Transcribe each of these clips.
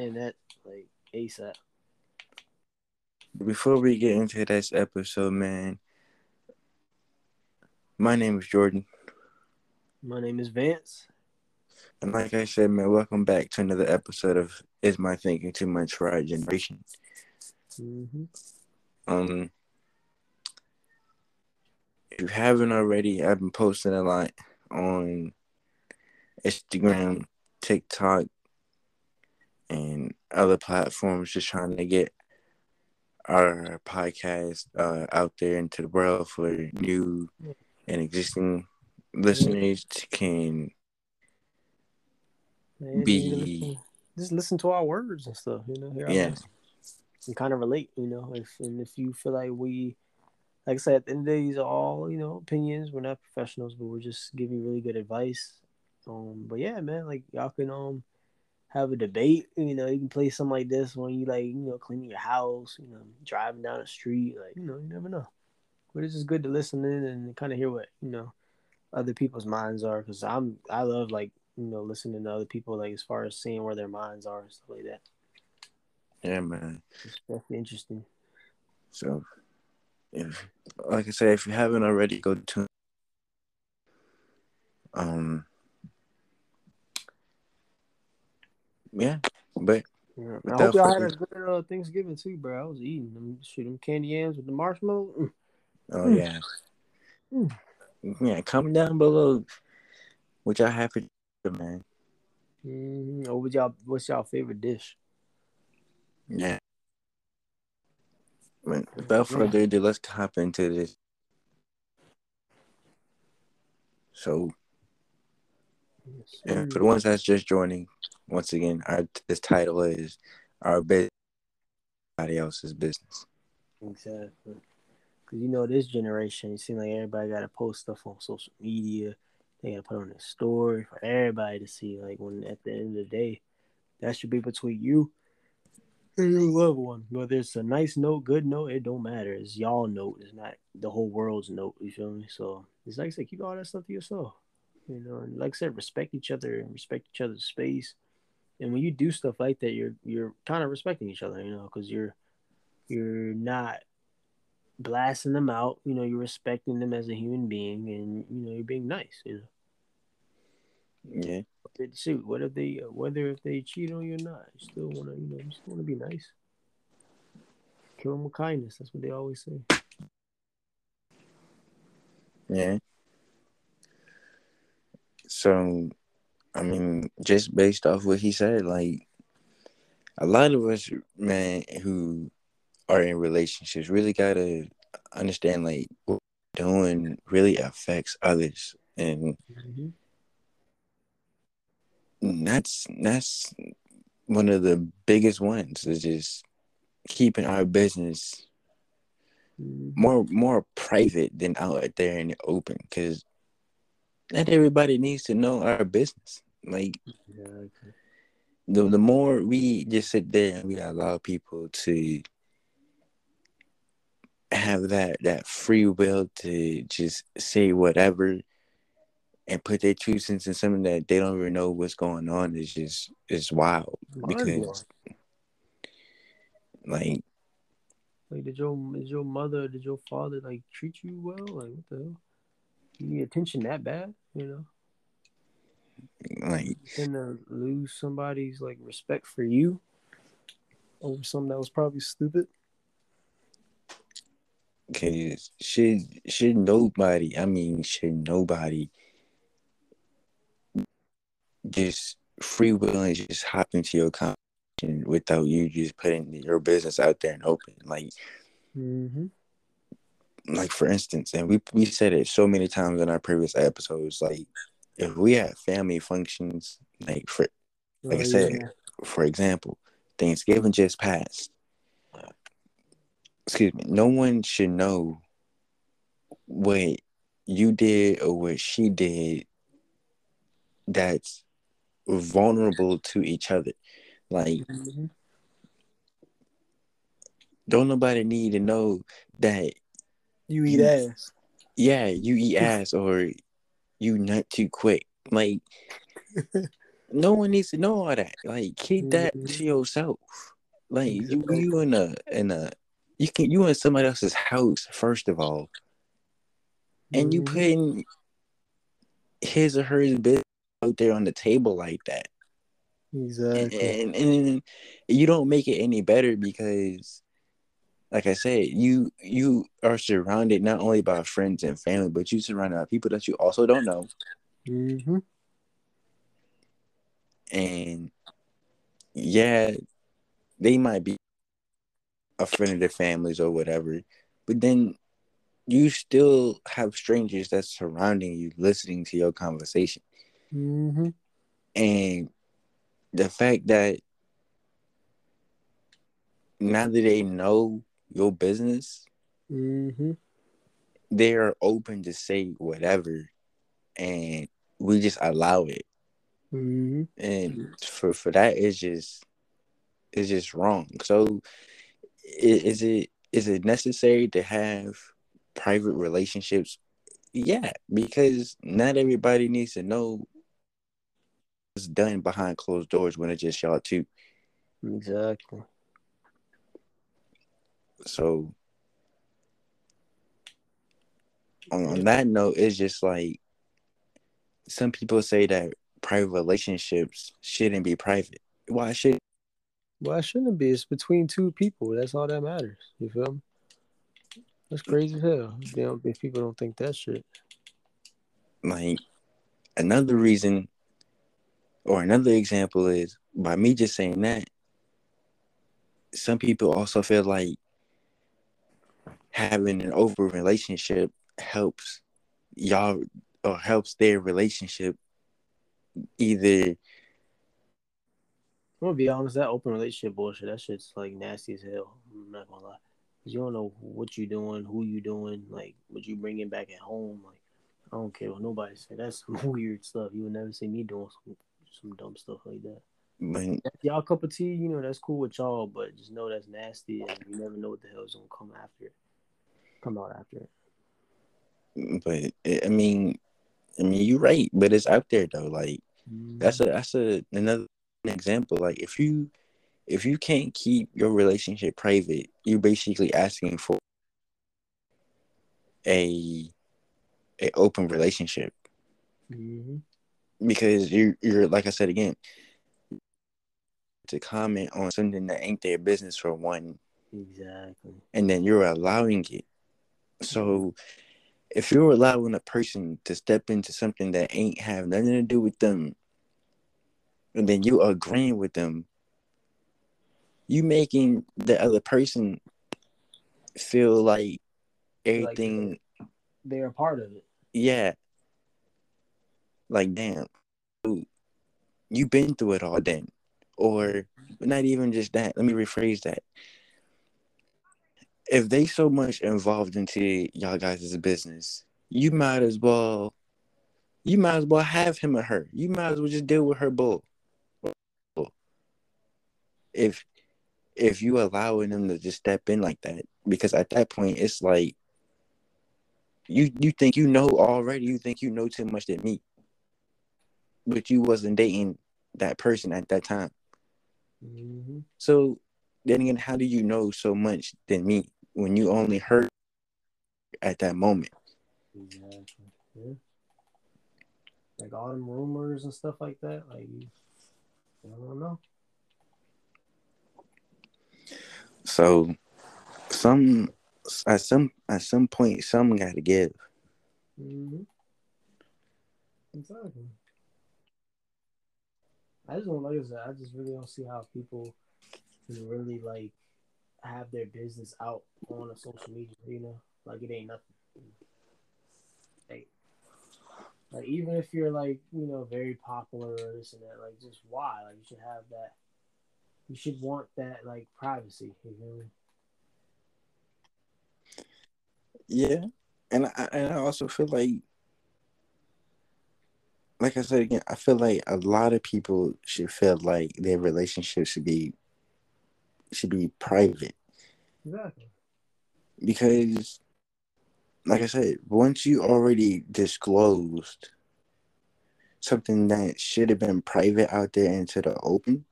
and that like ASAP. Before we get into this episode, man, my name is Jordan. My name is Vance. And like I said, man, welcome back to another episode of Is My Thinking Too Much for Our Generation? Mm-hmm. Um, if you haven't already, I've been posting a lot on Instagram, TikTok, and other platforms, just trying to get our podcast uh, out there into the world for new and existing listeners can Man, be just listen to our words and stuff, you know. Yeah and kind of relate, you know. If and if you feel like we, like I said, at the end of the day, these are all you know opinions. We're not professionals, but we're just giving really good advice. Um, but yeah, man, like y'all can um have a debate. You know, you can play something like this when you like you know cleaning your house, you know, driving down the street. Like you know, you never know. But it's just good to listen in and kind of hear what you know other people's minds are because I'm I love like you know listening to other people like as far as seeing where their minds are and stuff like that. yeah man It's definitely interesting. so if like i said if you haven't already go to um yeah but Yeah. I hope y'all had a good uh, Thanksgiving too, bro. I was eating them shit, them candy yams with the marshmallow. Mm. oh Mm. yeah Mm. yeah comment down below what y'all have for man. Or what y'all? What's y'all favorite dish? yeah but without further ado let's hop into this so Yeah, for the mm-hmm. ones that's just joining, once again, our this title is our business, everybody else's business. Exactly. Cause you know this generation, it seems like everybody got to post stuff on social media. They got to put on their story for everybody to see. Like when at the end of the day, that should be between you and your loved one. Whether it's a nice note, good note, it don't matter. It's y'all note. It's not the whole world's note. You feel me? So it's like I said, keep all that stuff to yourself. You know, and like I said, respect each other and respect each other's space. And when you do stuff like that, you're you're kind of respecting each other. You know, because you're you're not blasting them out. You know, you're respecting them as a human being, and you know, you're being nice. You know, Yeah, shoot, what if they, whether if they cheat on you or not, you still wanna, you know, you still wanna be nice. Kill them with kindness. That's what they always say. yeah. So, I mean, just based off what he said, like a lot of us, man, who are in relationships, really gotta understand like what we're doing really affects others, and that's that's one of the biggest ones is just keeping our business Mhm. more more private than out there in the open. Because not everybody needs to know our business like Yeah, okay. the, the more we just sit there and we allow people to have that that free will to just say whatever and put their two cents in something that they don't even know what's going on is just is wild because like Like, did your did your mother, did your father like treat you well? Like, what the hell? You need attention that bad? You know, like tend to lose somebody's like respect for you over something that was probably stupid. Cause should should nobody, I mean, should nobody just free will and just hop into your conversation without you just putting your business out there and open? Like, Mm-hmm. Like for instance, and we we said it so many times in our previous episodes. Like, if we had family functions, like for like I said, for example, Thanksgiving just passed. Excuse me. No one should know what you did or what she did that's vulnerable to each other. Like, hmm don't nobody need to know that, You eat You- ass. yeah, you eat ass or you nut too quick. Like, No one needs to know all that. Like keep that Mhm. to yourself. Like you, you in a in a you can you in somebody else's house first of all, and you Mhm. putting his or her business out there on the table like that, Exactly. and, and and you don't make it any better because, like I said, you you are surrounded not only by friends and family, but you surrounded by people that you also don't know, hmm and yeah, they might be a friend of their families or whatever, but then you still have strangers that's surrounding you, listening to your conversation, hmm and the fact that now that they know your business, hmm they are open to say whatever, and we just allow it. hmm And for for that, it's just it's just wrong. So, is it is it necessary to have private relationships? Yeah, because not everybody needs to know what's done behind closed doors when it's just y'all two. Exactly. So, on, on that note, it's just like some people say that private relationships shouldn't be private. Why should Why shouldn't it be? It's between two people. That's all that matters. You feel me? That's crazy as hell. Don't, if people don't think that shit. like another reason or another example is by me just saying that some people also feel like having an open relationship helps y'all or helps their relationship either I'm gonna be honest, that open relationship bullshit, that shit's like nasty as hell. I'm not gonna lie. 'Cause you don't know what you're doing, who you doing, like what you bringing back at home. Like I don't care what nobody say. That's some weird stuff. You would never see me doing some some dumb stuff like that. That's y'all cup of tea, you know, that's cool with y'all, but just know that's nasty and you never know what the hell's gonna come after it. Come out after it. but I mean I mean you're right, but it's out there though. Like that's a that's a another example. Like if you if you can't keep your relationship private, you're basically asking for a a open relationship hmm because you're you're like I said again to comment on something that ain't their business for one, Exactly. and then you're allowing it. So if you're allowing a person to step into something that ain't have nothing to do with them, and then you agreeing with them, you making the other person feel like Feel like everything, They're a part of it. yeah, like damn, You've been through it all then, or not even just that. Let me rephrase that. If they so much involved into y'all guys' business, you might as well, you might as well have him or her. You might as well just deal with her bull. If if you allowing them to just step in like that, because at that point it's like you you think you know already. You think you know too much than me, but you wasn't dating that person at that time. hmm So then again, how do you know so much than me when you only heard at that moment? Exactly. Yeah. Like all them rumors and stuff like that. Like I don't know. So some at some at some point, some got to give. Mm-hmm. Exactly. I just don't like I said, I just really don't see how people can really like have their business out on a social media, you know? Like it ain't nothing. Like, like even if you're like, you know, very popular or this and that, like just why? Like you should have that you should want that like privacy, you know? Yeah, and I and I also feel like, like I said again, I feel like a lot of people should feel like their relationship should be should be private Exactly. because, like I said, once you already disclosed something that should have been private out there into the open.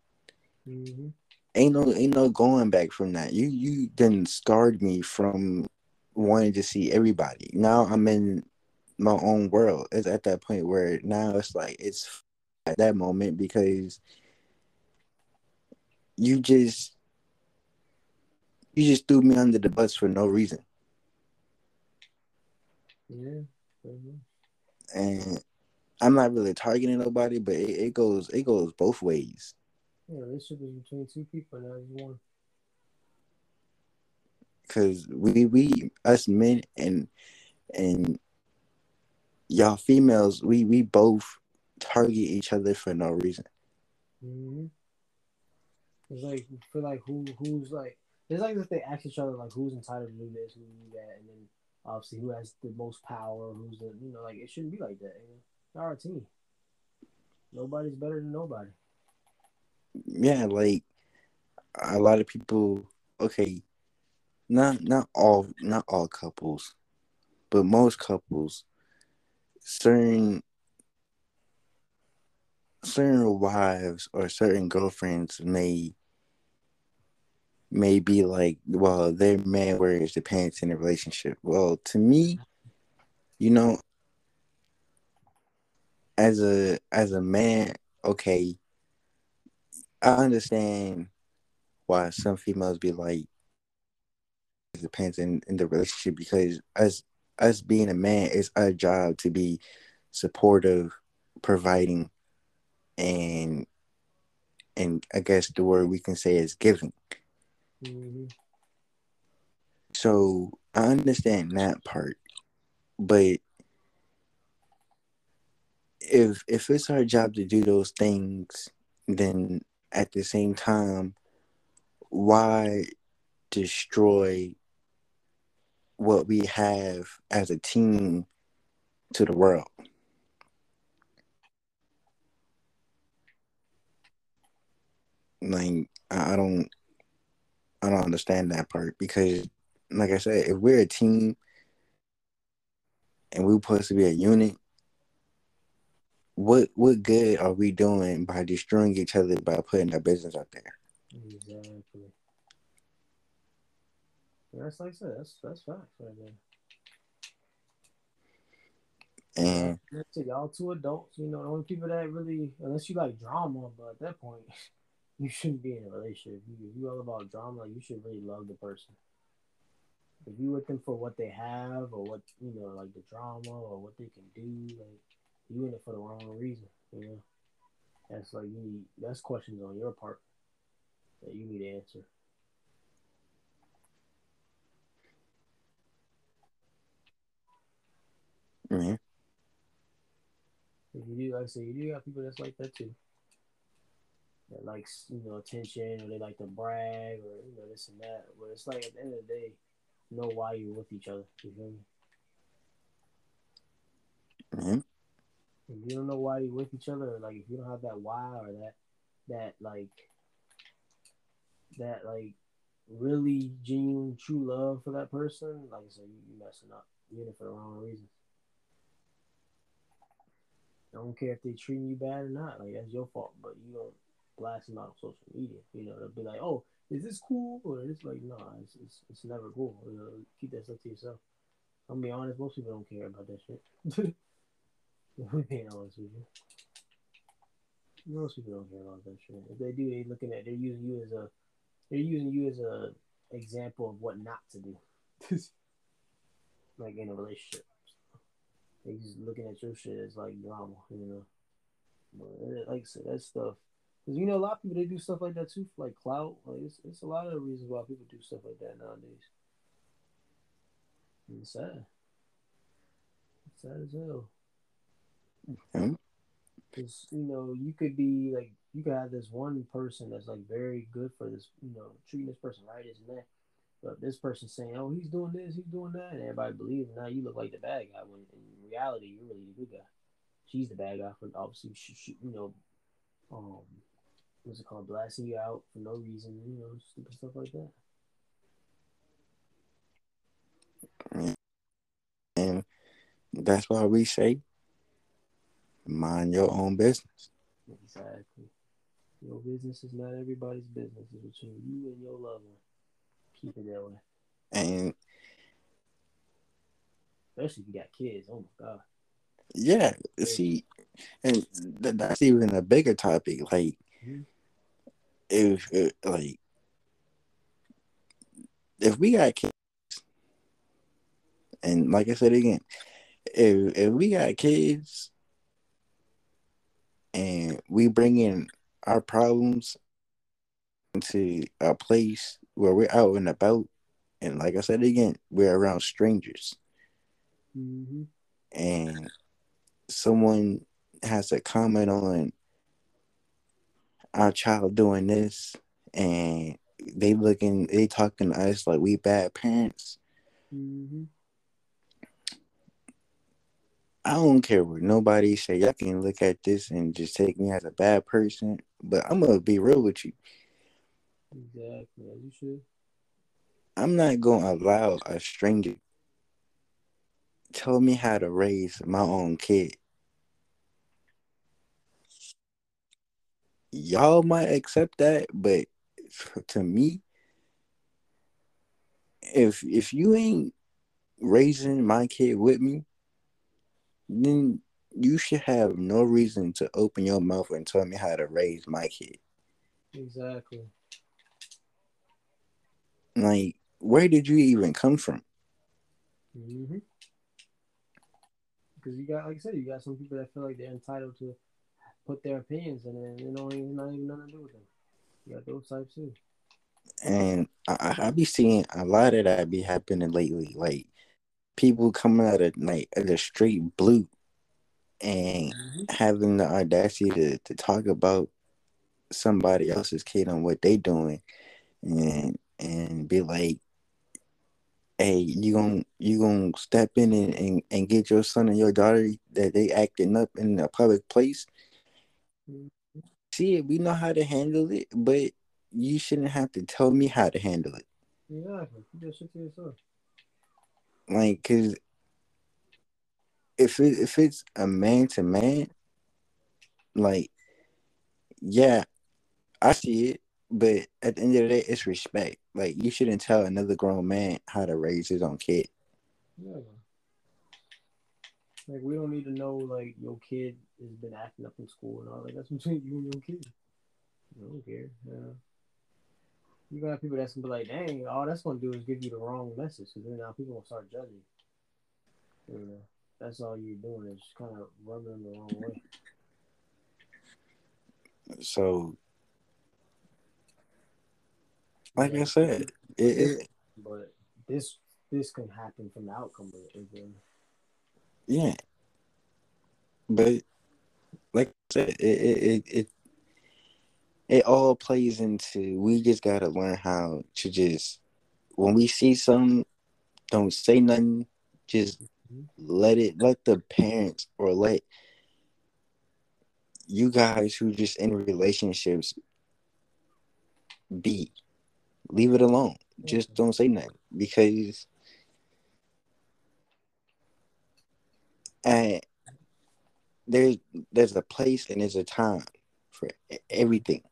Mm-hmm. Ain't no ain't no going back from that. You you then scarred me from wanting to see everybody. Now I'm in my own world. It's at that point where now it's like it's at that moment because you just you just threw me under the bus for no reason. Yeah. Mm-hmm. And I'm not really targeting nobody, but it, it goes it goes both ways. Yeah, this should be between two people now. You one. Cause we we us men and and y'all females we we both target each other for no reason. Mm-hmm. It's like for like who who's like it's like if they ask each other like who's entitled to do this, who do that, and then obviously who has the most power, who's the you know like it shouldn't be like that. You know? Our team. Nobody's better than nobody. Yeah, like a lot of people. Okay, not not all not all couples, but most couples, certain certain wives or certain girlfriends may may be like, well, their man wears the pants in a relationship. Well, to me, you know, as a as a man, okay, I understand why some females be like it depends in, in the relationship because us us being a man, it's our job to be supportive, providing, and and I guess the word we can say is giving. Mm-hmm. So I understand that part, but if if it's our job to do those things, then at the same time, why destroy what we have as a team to the world? Like I don't I don't understand that part because like I said, if we're a team and we're supposed to be a unit, what what good are we doing by destroying each other by putting our business out there? Exactly. That's like I said, that's that's facts right there. And y'all two adults, you know, the only people that really, unless you like drama, but at that point, you shouldn't be in a relationship. If you, you all about drama, you should really love the person. If you with them for what they have or what you know, like the drama or what they can do, like you in it for the wrong reason. You know, that's like you need. That's questions on your part that you need to answer. yeah, If you do, like I say, you do have people that's like that too. That likes, you know, attention or they like to brag or, you know, this and that. But it's like at the end of the day, know why you're with each other. You feel me? yeah, If you don't know why you're with each other, like if you don't have that why or that that like that like really genuine true love for that person, like I said, you, you messing up. You're in it for the wrong reasons. I don't care if they treating you bad or not. Like that's your fault, but you don't blast them out on social media. You know, they'll be like, "Oh, is this cool?" Or it's like, "No, it's it's, it's never cool." You know, keep that stuff to yourself. I'm be honest, most people don't care about that shit. Being honest with you. Most people don't care about that shit. If they do, they're looking at they're using you as a they're using you as a example of what not to do. like in a relationship. They just looking at your shit as like drama, you know. But like I said, that stuff. Because you know, a lot of people they do stuff like that too, for like clout. Like it's, it's a lot of the reasons why people do stuff like that nowadays. And it's sad. It's sad as hell. yeah, Because you know, you could be like, you could have this one person that's like very good for this, you know, treating this person right, this and that. But this person saying, "Oh, he's doing this, he's doing that," and everybody believes. Now you look like the bad guy when in reality you're really the good guy. She's the bad guy for obviously, she, she, you know, um, what's it called, blasting you out for no reason, you know, stupid stuff like that. and that's why we say mind your own business. Exactly. Your business is not everybody's business. It's between you and your loved one. Keep it that way. And Especially if you got kids. Oh my god. yeah, see, and th- that's even a bigger topic. Like, Mhm. If, if like if we got kids, and like I said again, if if we got kids, and we bring in our problems into a place where we're out and about, and like I said again, we're around strangers, Mm-hmm. and someone has to comment on our child doing this, and they looking, they talking to us like we bad parents. Mm-hmm. I don't care what nobody say. Y'all can look at this and just take me as a bad person, but I'm gonna be real with you. Exactly. As you should. I'm not gonna allow a stranger tell me how to raise my own kid. Y'all might accept that, but to me, if if you ain't raising my kid with me, then you should have no reason to open your mouth and tell me how to raise my kid. Exactly. Like, where did you even come from? Mm-hmm. Because you got, like I said, you got some people that feel like they're entitled to put their opinions in it, and it don't even not even nothing to do with them. You got those types too. And I, I be seeing a lot of that be happening lately. Like people coming out of like the straight blue and Mm-hmm. having the audacity to, to talk about somebody else's kid on what they doing and and be like hey you gonna you gonna step in and, and, and get your son and your daughter that they acting up in a public place. See it we know how to handle it but you shouldn't have to tell me how to handle it Exactly. That shit to yourself. like because if it if it's a man to man like yeah i see it but at the end of the day it's respect like you shouldn't tell another grown man how to raise his own kid Yeah. Like we don't need to know like your kid has been acting up in school and all that. That's between you and your kid. I don't care. Yeah. You got people that's gonna be like, dang, all that's gonna do is give you the wrong message. Because then now people gonna start judging. You know, that's all you're doing is kind of rubbing them the wrong way. so like Yeah. i said it, it But this this can happen from the outcome of it. Again. yeah but like i said it it, it it all plays into we just gotta learn how to just when we see something don't say nothing just let it let the parents or let you guys who just in relationships be leave it alone. Just don't say nothing because and there's there's a place and there's a time for everything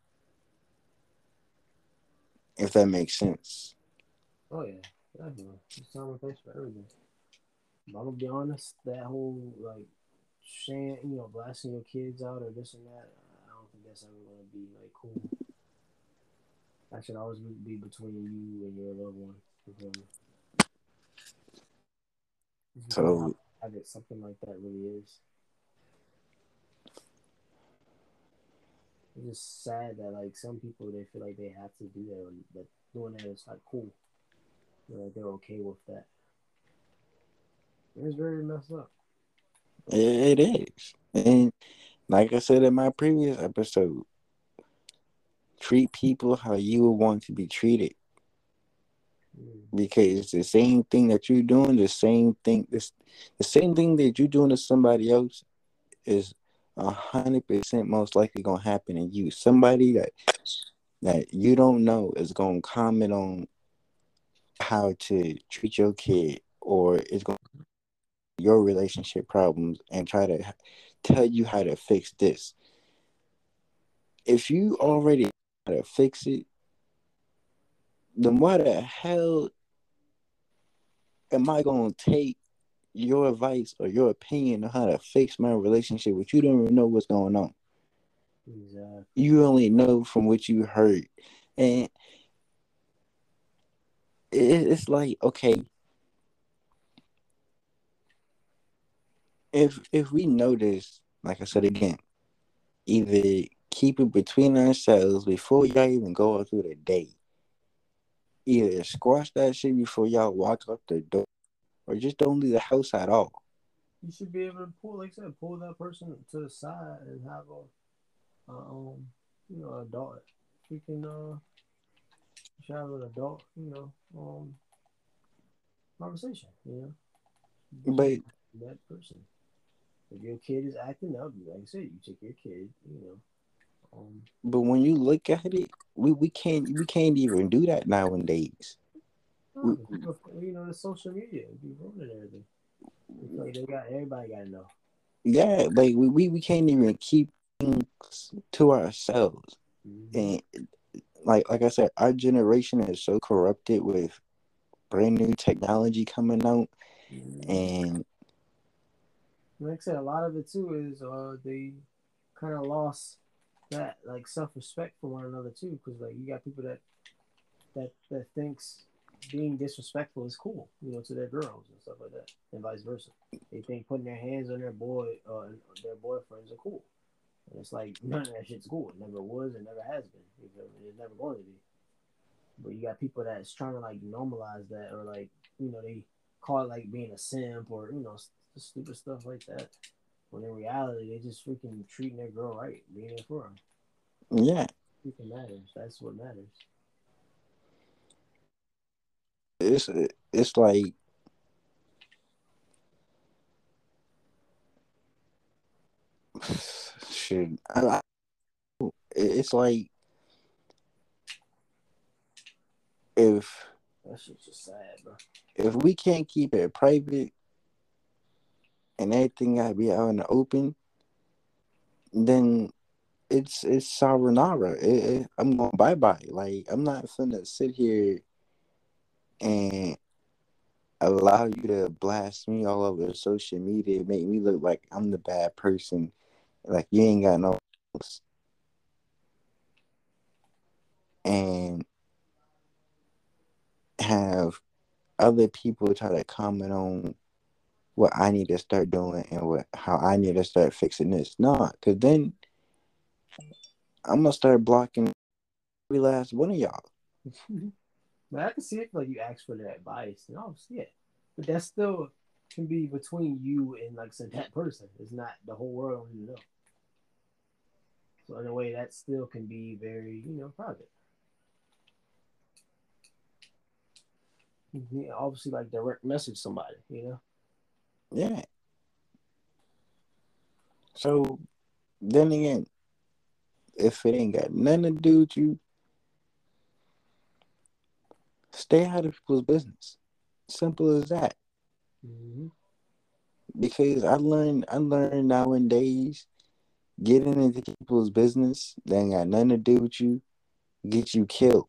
if that makes sense Oh yeah, definitely. It's time and place for everything. But I'm gonna be honest, that whole like saying, you know, blasting your kids out or this and that, I don't think that's ever gonna be like cool. That should always be be between you and your loved one. you feel me? Because So- how private something like that really is. It's just sad that like some people they feel like they have to do that, or that doing that is like cool. They're like they're okay with that. It's very messed up. it, it is and like i said in my previous episode treat people how you would want to be treated Mm. because the same thing that you're doing, the same thing, this, the same thing that you're doing to somebody else is hundred percent most likely gonna happen to you. Somebody that that you don't know is gonna comment on how to treat your kid, or is gonna your relationship problems and try to tell you how to fix this. If you already how to fix it, then why the hell am I gonna take your advice or your opinion on how to fix my relationship, which you don't even know what's going on? Exactly. You only know from what you heard, and it's like okay, if if we notice, like I said again, either keep it between ourselves before y'all even go through the day. Either squash that shit before y'all walk up the door, or just don't leave the house at all. You should be able to pull, like I said, pull that person to the side and have a, um, you know, adult. We can, uh, should have an adult, you know, um, conversation. You know, but that person. If your kid is acting up, like I said, you take your kid, you know. Um, but when you look at it, we, we can't we can't even do that nowadays. No, you know, the social media be ruining everything. Like they got everybody got to know. Yeah, like we, we, we can't even keep things to ourselves, mm-hmm. and like like I said, our generation is so corrupted with brand new technology coming out, mm-hmm. and like I said, a lot of it too is uh they kind of lost that like self respect for one another too, because like you got people that that that thinks being disrespectful is cool, you know, to their girls and stuff like that, and vice versa. They think putting their hands on their boy, uh, their boyfriends are cool. And it's like none of that shit's cool. It never was. It never has been. It's never going to be. But you got people that's trying to like normalize that, or like you know they call it like being a simp, or you know stupid stuff like that. When in reality, they just freaking treating their girl right, being there for them. Yeah. Freaking matters. That's what matters. It's it's like shit. I, it's like if that shit's just sad, bro. If we can't keep it private and everything gotta be out in the open, then it's it's sayonara. It, it, I'm going bye bye. Like I'm not gonna sit here and allow you to blast me all over social media, make me look like I'm the bad person. Like you ain't got no and have other people try to comment on what I need to start doing and what how I need to start fixing this. Nah, cause then I'm gonna start blocking every last one of y'all. but I can see it like you ask for their advice, and oh, I'll see it. But that still can be between you and like said that person. It's not the whole world don't know. So in a way, that still can be very you know private. Obviously, like direct message somebody, you know. Yeah. So then again, if it ain't got nothing to do with you, stay out of people's business. Simple as that. Mm-hmm. Because I learned, I learned nowadays, getting into people's business that ain't got nothing to do with you, get you killed.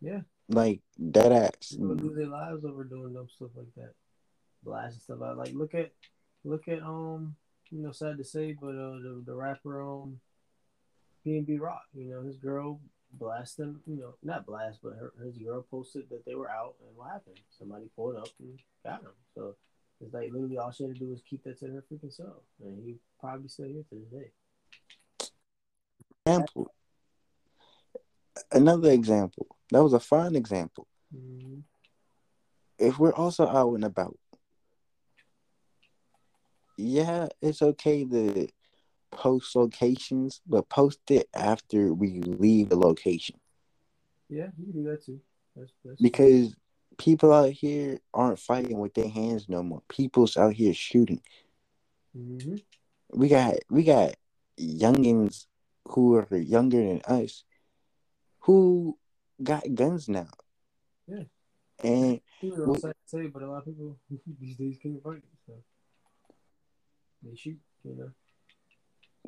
Yeah. Like that ass. People lose their lives over doing dumb stuff like that blasting stuff out. Like look at look at um you know sad to say, but uh the, the rapper um PNB Rock, you know his girl blasted him, you know not blast, but her, his girl posted that they were out and what happened? Somebody pulled up and got him. So it's like literally all she had to do was keep that to her freaking self, and he probably still here to this day. Example. Another example. That was a fine example. Mm-hmm. If we're also out and about, yeah, it's okay to post locations, but post it after we leave the location. Yeah, you can do that too. That's, that's because people out here aren't fighting with their hands no more. People's out here shooting. Mm-hmm. We got we got youngins who are younger than us who got guns now. Yeah. And People don't say, say, but a lot of people these days can't fight. So they shoot, you know.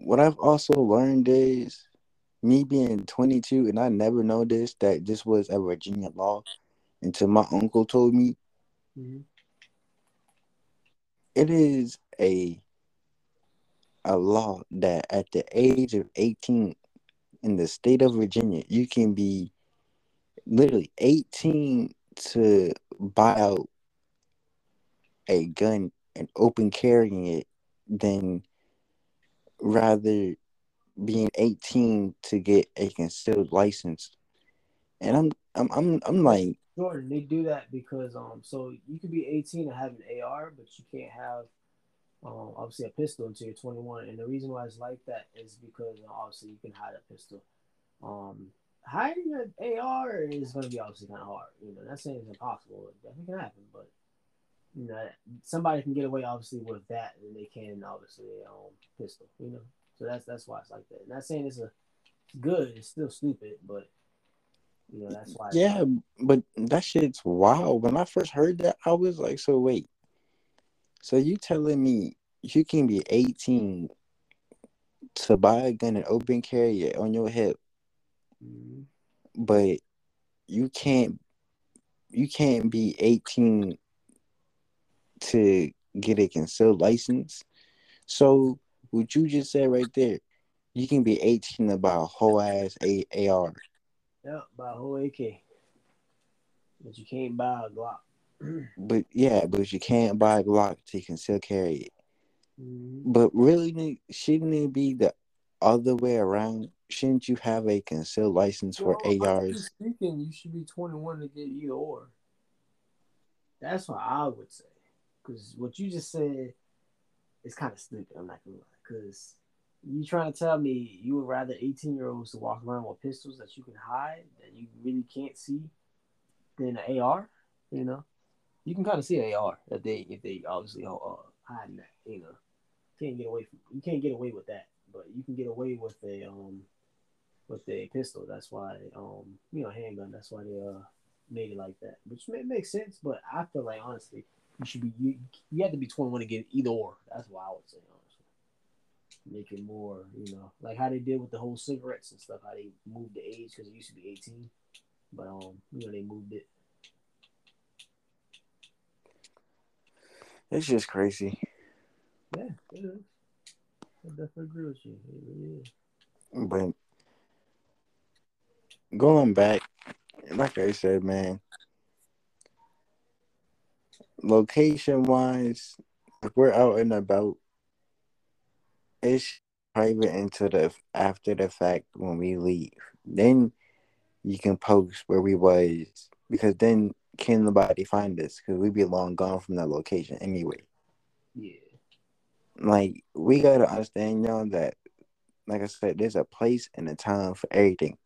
What I've also learned is me being 22, and I never noticed that this was a Virginia law until my uncle told me. Mm-hmm. It is a a law that at the age of 18 in the state of Virginia, you can be literally 18 to buy out a gun and open carrying it than rather being 18 to get a concealed license. And I'm I'm I'm I'm like Jordan, they do that because um so you could be 18 and have an AR, but you can't have um obviously a pistol until you're 21. And the reason why it's like that is because obviously you can hide a pistol. Um hiding an AR is going to be obviously kind of hard. You know, not saying it's impossible. It definitely can happen, but you know, somebody can get away obviously with that, and they can obviously um pistol. You know, so that's that's why it's like that. Not saying it's a good. It's still stupid, but you know that's why. Yeah, but that shit's wild. When I first heard that, I was like, so wait. So you telling me you can be 18 to buy a gun and open carry it on your hip Mhm. but you can't you can't be 18 to get a concealed license. So what you just said right there, you can be 18 to buy a whole ass a- AR. Yeah, buy a whole AK, but you can't buy a Glock. But yeah, but you can't buy a Glock to conceal carry it. Mhm. But really, shouldn't it be the other way around? Shouldn't you have a concealed license for Well, honestly ARs? speaking, you should be 21 to get either or. That's what I would say. Because what you just said is kind of stupid. I'm not gonna lie. Because you trying to tell me you would rather 18 year olds to walk around with pistols that you can hide that you really can't see than an AR? You know, you can kind of see an AR if they if they obviously uh, hiding that. You know, can't get away from you can't get away with that, but you can get away with a um with a pistol. That's why um you know handgun. That's why they uh made it like that, which may, makes sense. But I feel like honestly, you should be you you have to be 21 to get either or. That's what I would say honestly. Make it more, you know, like how they did with the whole cigarettes and stuff. How they moved the age because it used to be 18, but um you know they moved it. It's just crazy. Yeah, it is. I definitely agree with you. It really is. But going back, like I said, man, location wise, if we're out and about, it's private until the after the fact when we leave. Then you can post where we was because then can nobody find us because we be long gone from that location anyway. Yeah. Like we gotta understand, y'all, that like I said, there's a place and a time for everything.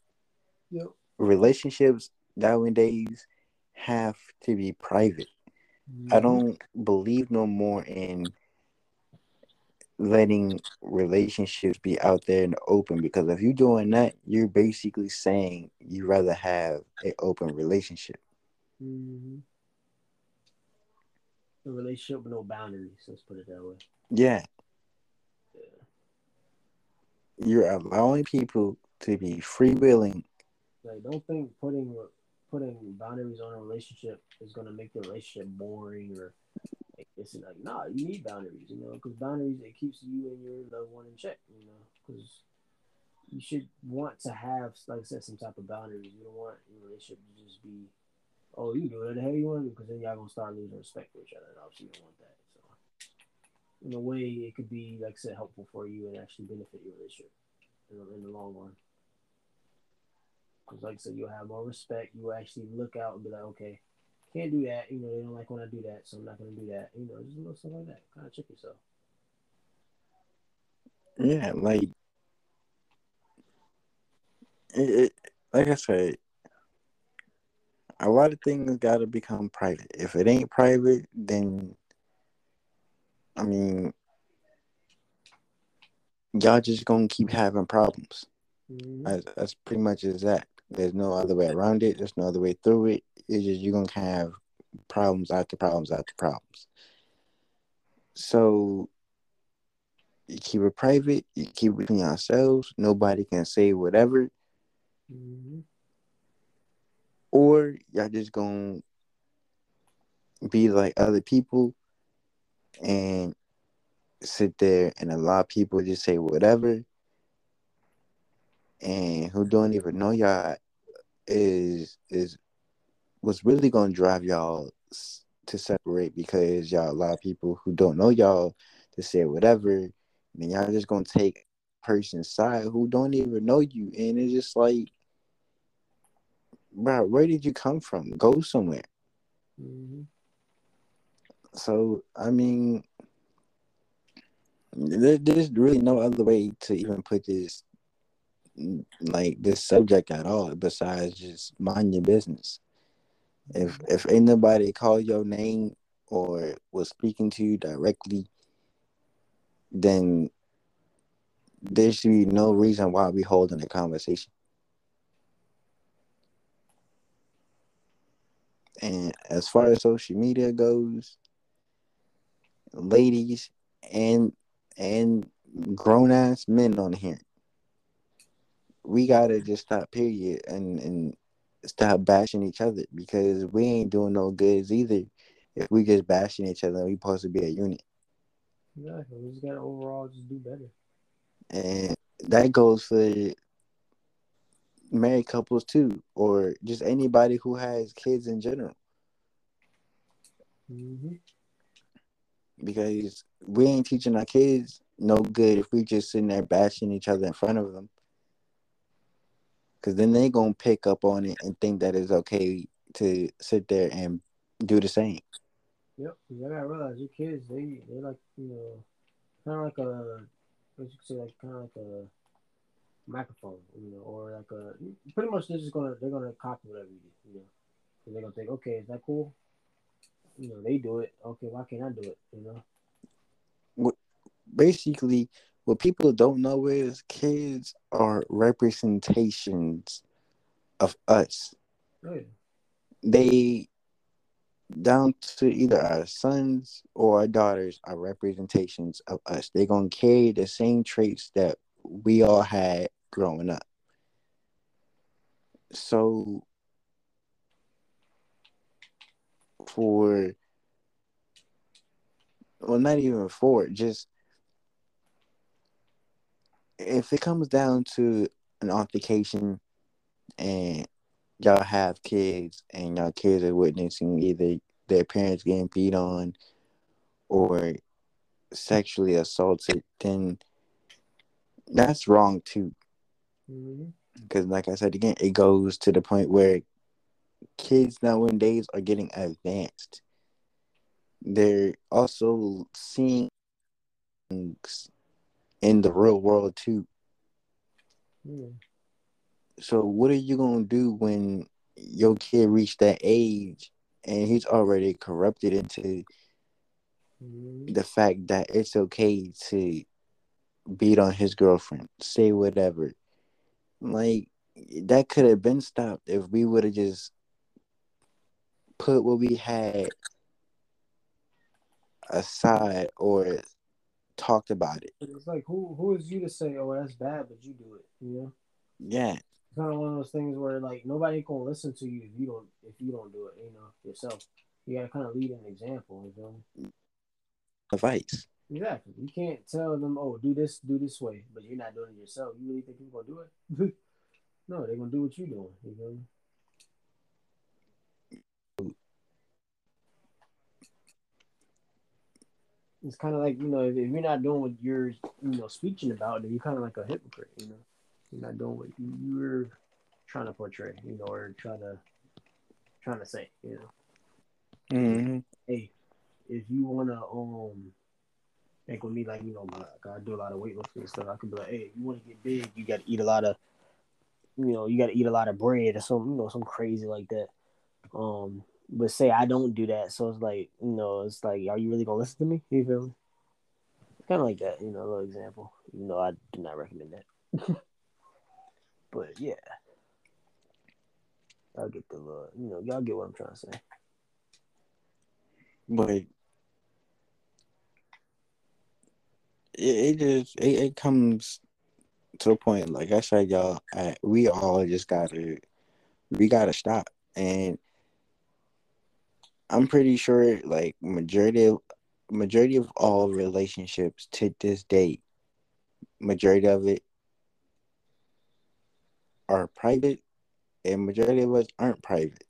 Yep. Relationships nowadays have to be private. I don't believe no more in letting relationships be out there in the open because if you're doing that, you're basically saying you rather have an open relationship. Mm-hmm. A relationship with no boundaries. Let's put it that way. Yeah, Yeah. you're allowing people to be freewheeling. Like, don't think putting putting boundaries on a relationship is gonna make the relationship boring or this. Like, nah, you need boundaries, you know, because boundaries it keeps you and your loved one in check, you know, because you should want to have, like I said, some type of boundaries. You don't want your relationship to just be, oh, you do whatever the hell you want, because then y'all gonna start losing respect for each other, and obviously you don't want that. So, in a way, it could be, like I said, helpful for you and actually benefit your relationship in the, in the long run. Because, like I said, you'll have more respect. You actually look out and be like, okay, can't do that. You know, they don't like when I do that, so I'm not going to do that. You know, just a little stuff like that. Kind of check yourself. Yeah, like it, it, like I said, a lot of things got to become private. If it ain't private, then I mean, y'all just gonna keep having problems. Mm-hmm. That's, that's pretty much is that. There's no other way around it. There's no other way through it. It's just you're gonna have problems after problems after problems. So you keep it private, you keep it between ourselves, nobody can say whatever. Mm-hmm. Or y'all just gonna be like other people and sit there and allow people to just say whatever and who don't even know y'all is is what's really gonna drive y'all to separate because y'all allow people who don't know y'all to say whatever, and y'all just gonna take person's side who don't even know you, and it's just like, bro, where did you come from? Go somewhere. Mm-hmm. So I mean, there, there's really no other way to even put this like this subject at all besides just mind your business. If mm-hmm. if anybody called your name or was speaking to you directly, then there should be no reason why we holding a conversation. And as far as social media goes, ladies and and grown ass men on here, we gotta just stop period and and stop bashing each other because we ain't doing no goods either if we just bashing each other we supposed to be a unit. Exactly. We just gotta overall just do better. And that goes for married couples too, or just anybody who has kids in general. Mm-hmm. Because we ain't teaching our kids no good if we just sitting there bashing each other in front of them because then they gonna pick up on it and think that it's okay to sit there and do the same. Yep, you gotta realize your kids they they like you know kind of like a what you could say like kind of like a microphone, you know, or like a pretty much they're just gonna they're gonna copy whatever you do, you know, so they're gonna think, okay, is that cool? You know, they do it. Okay, why can't I do it? You know. Basically what people don't know is kids are representations of us. Oh, they down to either our sons or our daughters are representations of us. They're gonna carry the same traits that we all had growing up. So for well not even for just if it comes down to an altercation and y'all have kids and y'all kids are witnessing either their parents getting beat on or sexually assaulted, then that's wrong too. Because, mm-hmm. like I said again, it goes to the point where kids nowadays are getting advanced. They're also seeing things in the real world too. So what are you gonna do when your kid reached that age and he's already corrupted into mm. the fact that it's okay to beat on his girlfriend, say whatever. Like that could have been stopped if we would have just put what we had aside or talked about it. It's like who who is you to say, oh that's bad, but you do it, you know? Yeah. It's kind of one of those things where like nobody gonna listen to you if you don't if you don't do it, you know, yourself. You gotta kind of lead an example, you know. Advice. Exactly. You can't tell them, oh, do this, do this way, but you're not doing it yourself. You really think people gonna do it? no, they're gonna do what you're doing. You know. It's kind of like you know if, if, you're not doing what you're you know speaking about, then you're kind of like a hypocrite. You know, you're not doing what you, are trying to portray. You know, or trying to trying to say. You know, mm-hmm. hey, if you wanna um. Like with me, like you know, I do a lot of weightlifting and stuff. I can be like, hey, you want to get big, you got to eat a lot of, you know, you got to eat a lot of bread or some, you know, some crazy like that. Um, but say I don't do that, so it's like you know, it's like, are you really gonna listen to me? You feel me? Kind of like that, you know, a little example. Even though I do not recommend that. but yeah, I'll get the little, you know, y'all get what I'm trying to say. but it, it just it, it comes to a point like I said, y'all. I, we all just gotta we gotta stop, and I'm pretty sure like majority of majority of all relationships to this day, majority of it are private, and majority of us aren't private.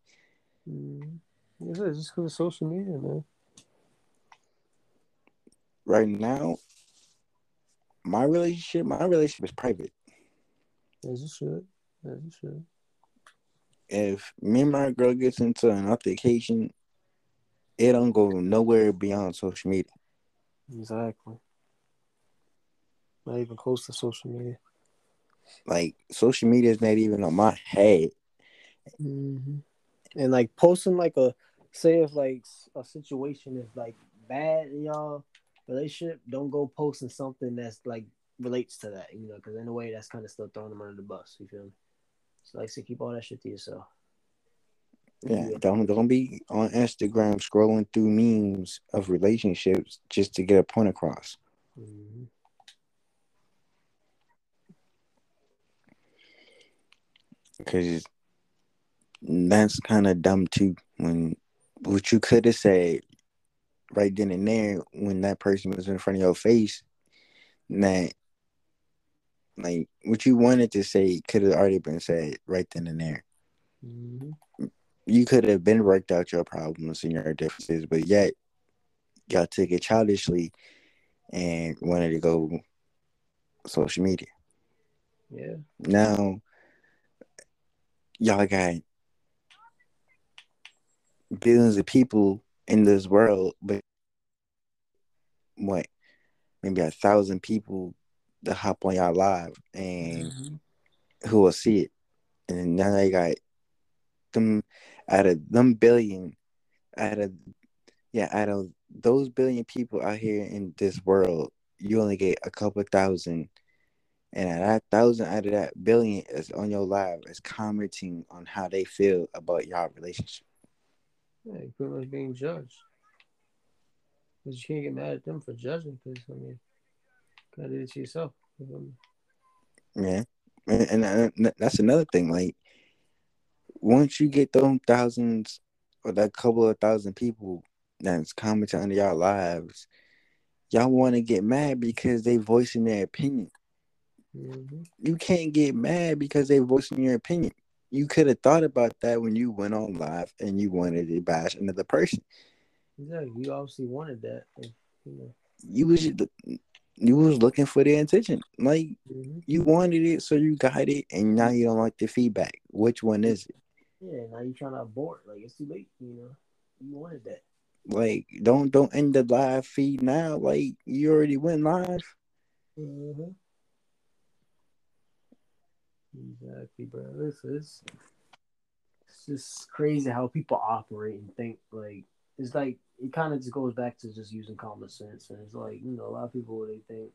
Mm. Yeah, it's just because of social media, man. Right now, my relationship, my relationship is private. As it should. As it should. If me and my girl gets into an altercation, it don't go nowhere beyond social media. Exactly. Not even close to social media. Like social media is not even on my head. Mm-hmm. And like posting like a say if like a situation is like bad in y'all relationship, don't go posting something that's like relates to that, you know, because in a way that's kind of still throwing them under the bus. You feel me? So like, say keep all that shit to yourself. Yeah, don't don't be on Instagram scrolling through memes of relationships just to get a point across. Mm-hmm. Because that's kind of dumb too. When what you could have said right then and there when that person was in front of your face, that like what you wanted to say could have already been said right then and there. Mm-hmm you could have been worked out your problems and your differences, but yet y'all took it childishly and wanted to go social media. Yeah. Now y'all got billions of people in this world, but what maybe a thousand people that hop on y'all live and mm-hmm. who will see it. And now they got them out of them billion, out of yeah, out of those billion people out here in this world, you only get a couple thousand. And that thousand out of that billion is on your live is commenting on how they feel about your relationship. Yeah, you're pretty much being judged. Because you can't get mad at them for judging, because, I mean, you gotta do it to yourself. Yeah. And, and, that's another thing. Like, once you get those thousands or that couple of thousand people that's commenting under y'all lives, y'all want to get mad because they voicing their opinion. Mm-hmm. You can't get mad because they voicing your opinion. You could have thought about that when you went on live and you wanted to bash another person. Exactly. You obviously wanted that. You, you was you was looking for the attention. Like mm-hmm. you wanted it, so you got it, and now you don't like the feedback. Which one is it? Yeah, now you're trying to abort. Like it's too late. You know, you wanted that. Like don't don't end the live feed now. Like you already went live. Mm-hmm. Exactly, bro. This is it's just crazy how people operate and think. Like it's like it kind of just goes back to just using common sense. And it's like you know a lot of people they think.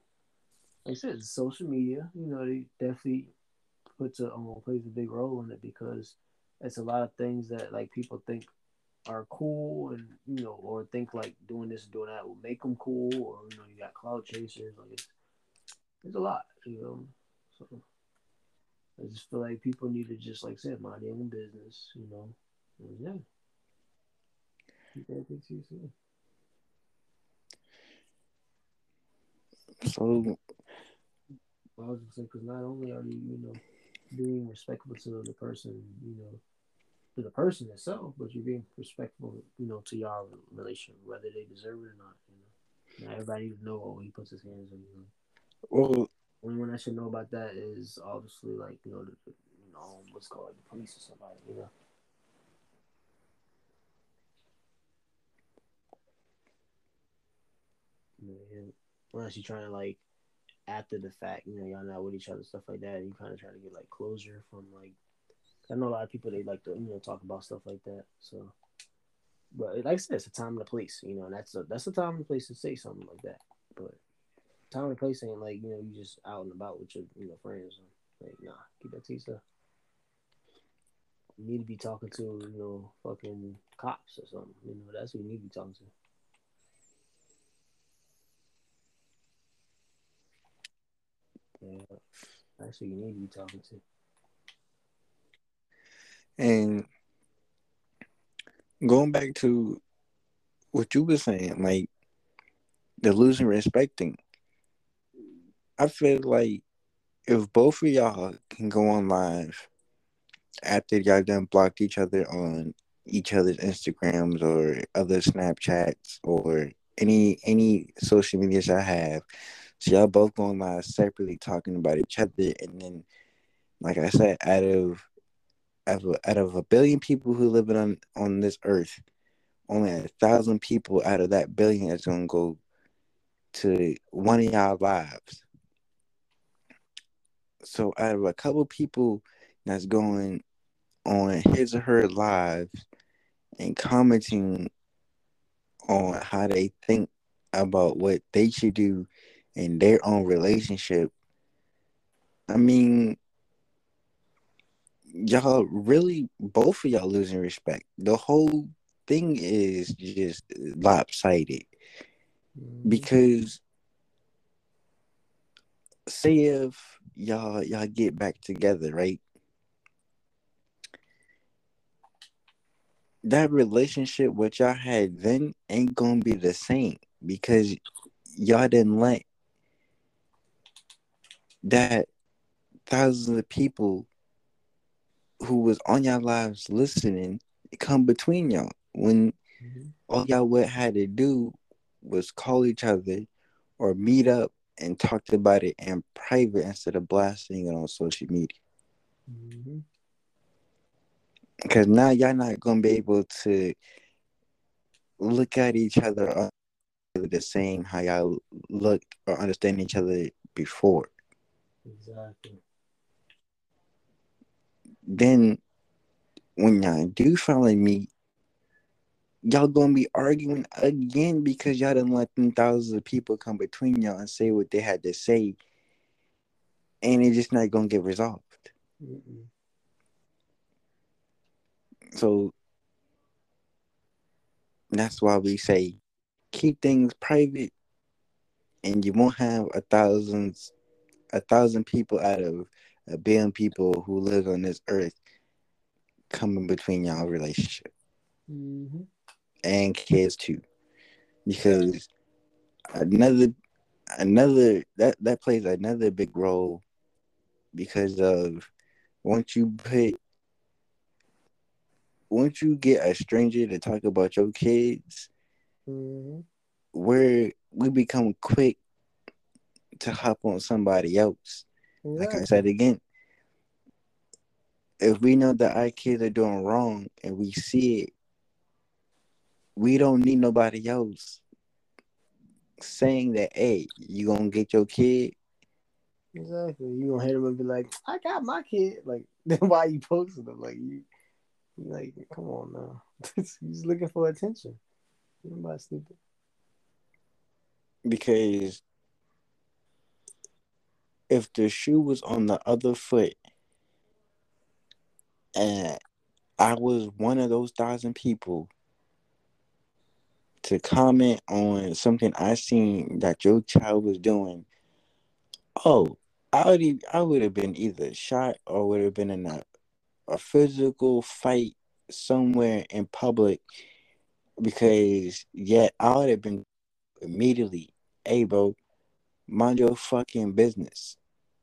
Like I said, social media. You know, they definitely puts a um, plays a big role in it because it's a lot of things that like people think are cool and you know or think like doing this and doing that will make them cool or you know you got cloud chasers like it's it's a lot you know? So I just feel like people need to just like say mind their own business you know? And, yeah. Keep everything to yourself. So I was just saying, because not only are you you know being respectful to the person you know to the person itself, but you're being respectful, you know, to your relation, whether they deserve it or not. You know, everybody know oh, he puts his hands on you. Well, only one I should know about that is obviously like you know, the, you know, what's called the police or somebody, you know. And unless you're trying to like after the fact, you know, y'all not with each other, stuff like that, you kind of try to get like closure from like I know a lot of people they like to you know talk about stuff like that. So, but like I said, it's a time and a place. You know, and that's a that's a time and place to say something like that. But time and place ain't like you know you just out and about with your you know friends. Like nah, keep that yourself. You need to be talking to you know fucking cops or something. You know that's who you need to be talking to. Yeah, that's who you need to be talking to. And going back to what you were saying, like the losing respecting. I feel like if both of y'all can go on live after y'all done blocked each other on each other's Instagrams or other Snapchats or any any social medias I have, so y'all both going live separately talking about each other, and then, like I said, out of out of, out of a billion people who live on on this earth, only a thousand people out of that billion is gonna go to one of y'all lives. So out of a couple people that's going on his or her lives and commenting on how they think about what they should do in their own relationship, I mean, y'all really both of y'all losing respect. The whole thing is just lopsided because say if y'all y'all get back together, right? That relationship what y'all had then ain't gonna be the same because y'all didn't let that thousands of people who was on y'all lives listening come between y'all when Mhm. all y'all would had to do was call each other or meet up and talked about it in private instead of blasting it on social media. Mhm. Because now y'all not gonna be able to look at each other the same how y'all looked or understand each other before. Exactly. Then when y'all do finally meet, y'all gonna be arguing again because y'all didn't let them thousands of people come between y'all and say what they had to say, and it's just not gonna get resolved. Mm-mm. So that's why we say keep things private, and you won't have a thousand a thousand people out of a billion people who live on this earth coming between y'all relationship Mhm. and kids too, because another another that that plays another big role because of once you put once you get a stranger to talk about your kids Mhm. where we become quick to hop on somebody else like i said again if we know that our kids are doing wrong and we see it we don't need nobody else saying that hey you gonna get your kid Exactly. You gonna hit him and be like, "I got my kid." Like, then why you posting them? Like you, you like, come on now. He's looking for attention. Nobody stupid. because if the shoe was on the other foot and I was one of those thousand people to comment on something I seen that your child was doing, oh, I would I would have been either shot or would have been in a, a physical fight somewhere in public because yeah, I would have been immediately, hey bro, mind your fucking business.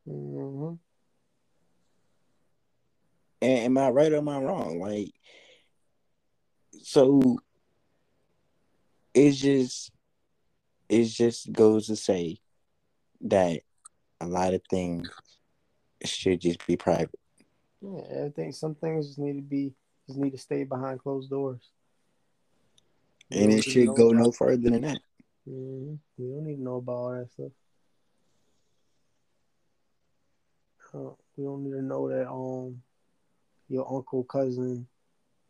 Mm-hmm. And am I right or am I wrong? Like, so it's just it just goes to say that a lot of things should just be private. Yeah, I think some things just need to be just need to stay behind closed doors. And it should go no further than that. Mhm. We don't need to know about all that stuff. Uh, we don't need to know that um your uncle, cousin,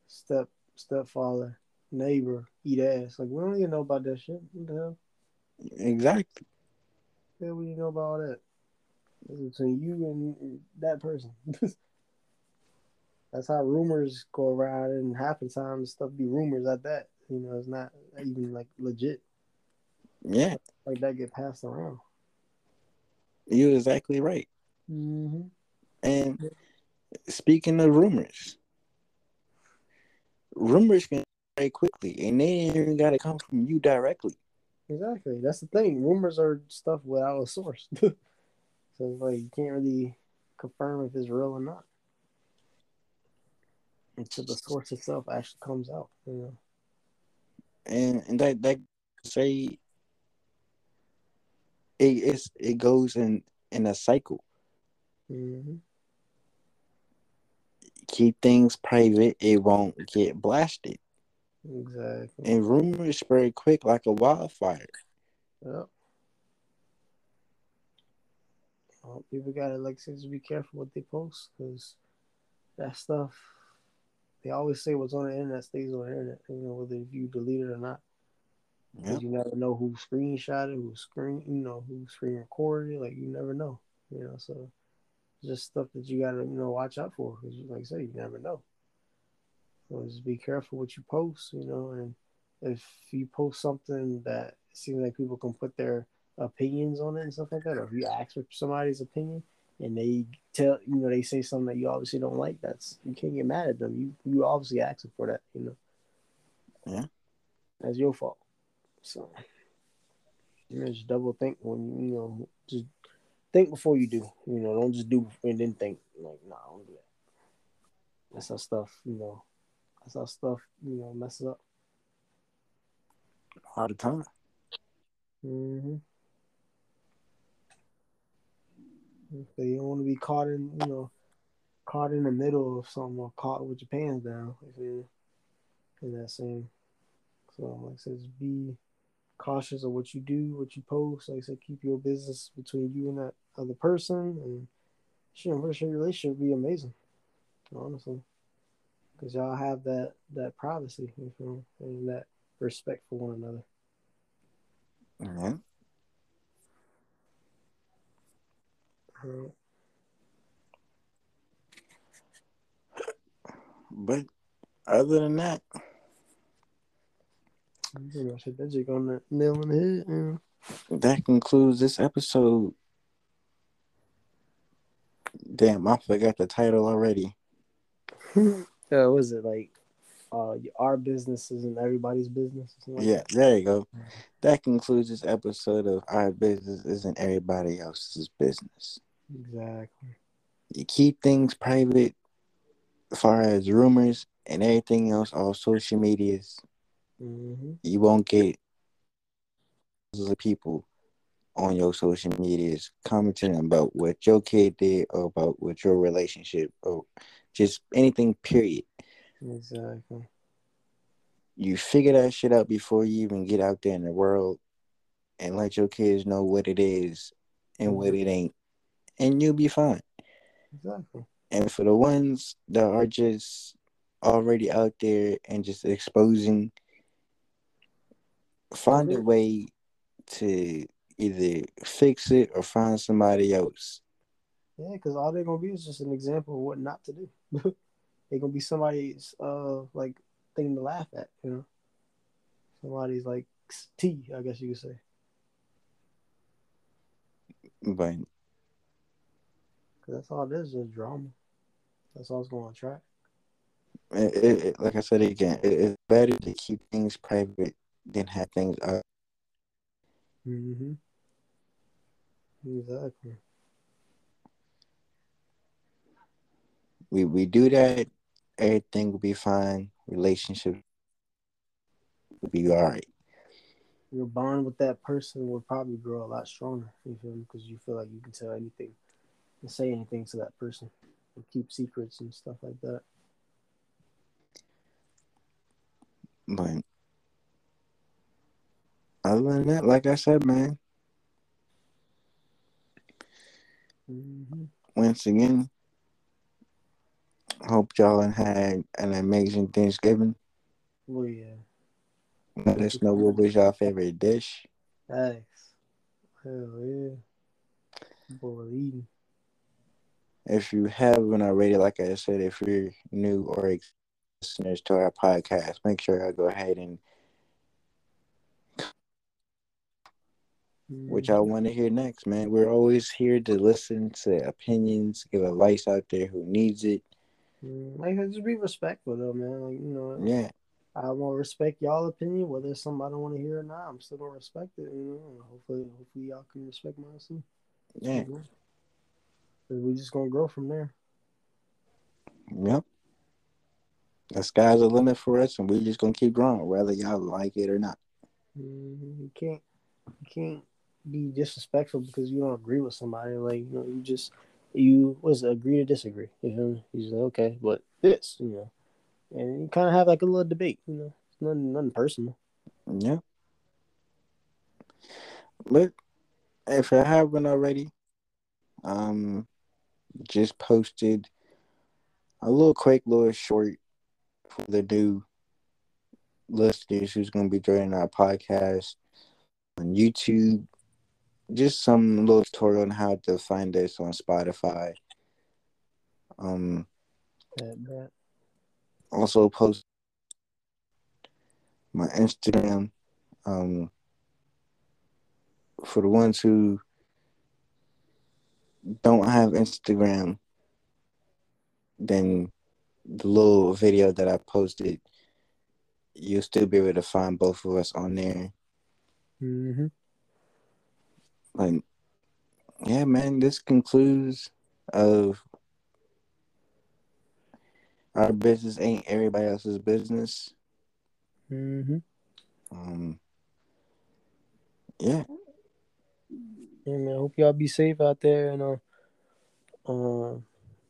step stepfather, neighbor eat ass. Like we don't even know about that shit. What the hell? Exactly. Yeah, we to know about all that. It's between you and that person. That's how rumors go around, and half the time stuff be rumors at that. You know, it's not even like legit. Yeah. Like that get passed around. You're exactly right. Mm-hmm. And speaking of rumors, rumors can very quickly, and they ain't even got to come from you directly. Exactly. That's the thing. Rumors are stuff without a source. so like you can't really confirm if it's real or not until the source itself actually comes out. You know. And and that that say it it's, it goes in in a cycle. Mm-hmm. Keep things private, it won't get blasted. Exactly. And rumors spread quick like a wildfire. Yep. Well, people gotta like say just be careful what they post because that stuff they always say what's on the internet stays on the internet, you know, whether you delete it or not. Yep. You never know who screenshot it, who screen you know, who screen recorded it, like you never know. You know, so just stuff that you gotta, you know, watch out for because like I say, you never know. So just be careful what you post, you know, and if you post something that seems like people can put their opinions on it and stuff like that, or if you ask for somebody's opinion and they tell you know they say something that you obviously don't like, that's you can't get mad at them. You you obviously asking for that, you know. Yeah. That's your fault. So you know, just double think when you know just think before you do. You know, don't just do and then think like, nah, I don't do that. That's how stuff, you know, that's how stuff, you know, messes up. All the time. Mm-hmm. So you don't want to be caught in, you know, caught in the middle of something or caught with your pants down. If you in that same. So like I said, just be cautious of what you do, what you post. Like I said, keep your business between you and that other person, and sure, I'm pretty sure your relationship be amazing. Honestly, because y'all have that that privacy, you feel, and that respect for one another. Mm-hmm. Yeah. Right. But other than that, know, shit, that jig on the nail on the head. That concludes this episode. Damn, I forgot the title already. Yeah, what was it like? Uh, our business isn't everybody's business. like Yeah, there you go. That concludes this episode of Our Business Isn't Everybody Else's Business. Exactly. You keep things private as far as rumors and everything else on social medias. Mm-hmm. You won't get thousands of people on your social medias commenting about what your kid did or about what your relationship or just anything period. Exactly. You figure that shit out before you even get out there in the world and let your kids know what it is and what it ain't. And you'll be fine. Exactly. And for the ones that are just already out there and just exposing, find a way to either fix it or find somebody else. Yeah, because all they're gonna be is just an example of what not to do. they're gonna be somebody's uh like thing to laugh at, you know. Somebody's like T, I guess you could say. But Cause that's all it is, just drama. That's all it's gonna attract. it, it, it- like I said again, it, it's better to keep things private than have things out. Mm-hmm. Exactly. We we do that, everything will be fine. Relationship will be all right. Your bond with that person will probably grow a lot stronger. You feel me? Because you feel like you can tell anything and say anything to that person and keep secrets and stuff like that. But other than that, like I said, man, Mm-hmm. once again, hope y'all had an amazing Thanksgiving. Oh yeah. Let us know what was your favorite dish. Thanks. Hell yeah. Boy, eating. If you haven't already, like I said, if you're new or listeners to our podcast, make sure I go ahead and what y'all want to hear next, man. We're always here to listen to opinions, give advice out there who needs it. Mm, Like, just be respectful though, man. Like, you know, Yeah, I want to respect y'all opinion, whether it's something I don't want to hear or not. I'm still gonna respect it, you know. And hopefully, hopefully y'all can respect mine too. yeah, you know? 'Cause we just gonna grow from there. yep. The sky's the limit for us, and we're just gonna keep growing, whether y'all like it or not. Mhm. You can't, you can't be disrespectful because you don't agree with somebody. Like, you know, you just, you was agree to disagree. You know, you like, okay, but this, you know, and you kind of have like a little debate. You know, it's nothing, nothing personal. Yeah. But if I haven't already, um, just posted a little quick little short for the new listeners who's gonna be joining our podcast on YouTube. Just some little tutorial on how to find us on Spotify. Um, also post my Instagram. Um, for the ones who don't have Instagram, then the little video that I posted, you'll still be able to find both of us on there. Mm-hmm. Like, yeah, man, this concludes of our business ain't everybody else's business. Mm-hmm. Um, yeah, Yeah, man. I hope y'all be safe out there, and uh, uh,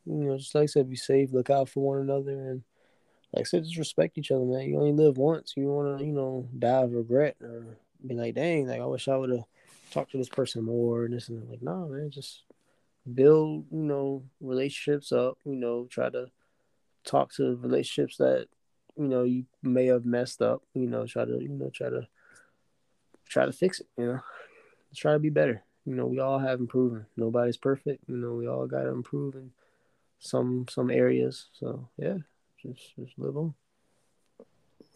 you know, just like I said, be safe. Look out for one another, and like I said, just respect each other, man. You only live once. You want to, you know, die of regret or be like, dang, like I wish I would have talked to this person more and this and that. Like, no, man, just build, you know, relationships up. You know, try to talk to relationships that you know you may have messed up. You know, try to, you know, try to try to fix it. You know, Let's try to be better. You know, we all have improving. Nobody's perfect. You know, we all got to improve in some some areas. So yeah, just just live on.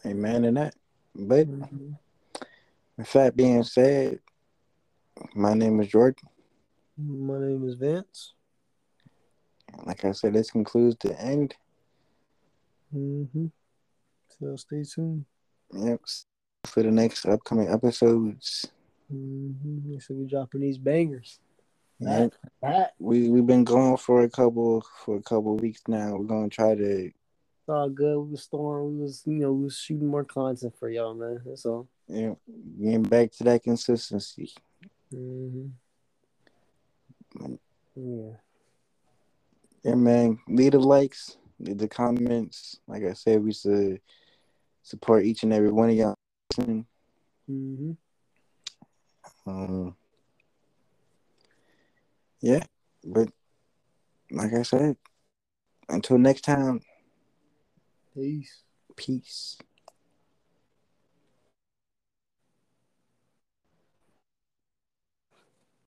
amen in that. But Mhm. with that being said, my name is Jordan. My name is Vince. Like I said, this concludes the end. Mm-hmm. So stay tuned. Yep. For the next upcoming episodes. Mm-hmm. So we dropping these bangers. Yep. That We we've been going for a couple for a couple weeks now. We're gonna try to it's all good. We was throwing. We was you know we was shooting more content for y'all, man. That's all. know, getting back to that consistency. Mm-hmm. Yeah. Yeah, man. Leave the likes, leave the comments. Like I said, we should support each and every one of y'all. Mm-hmm. Um, yeah, but like I said, until next time, Peace. peace.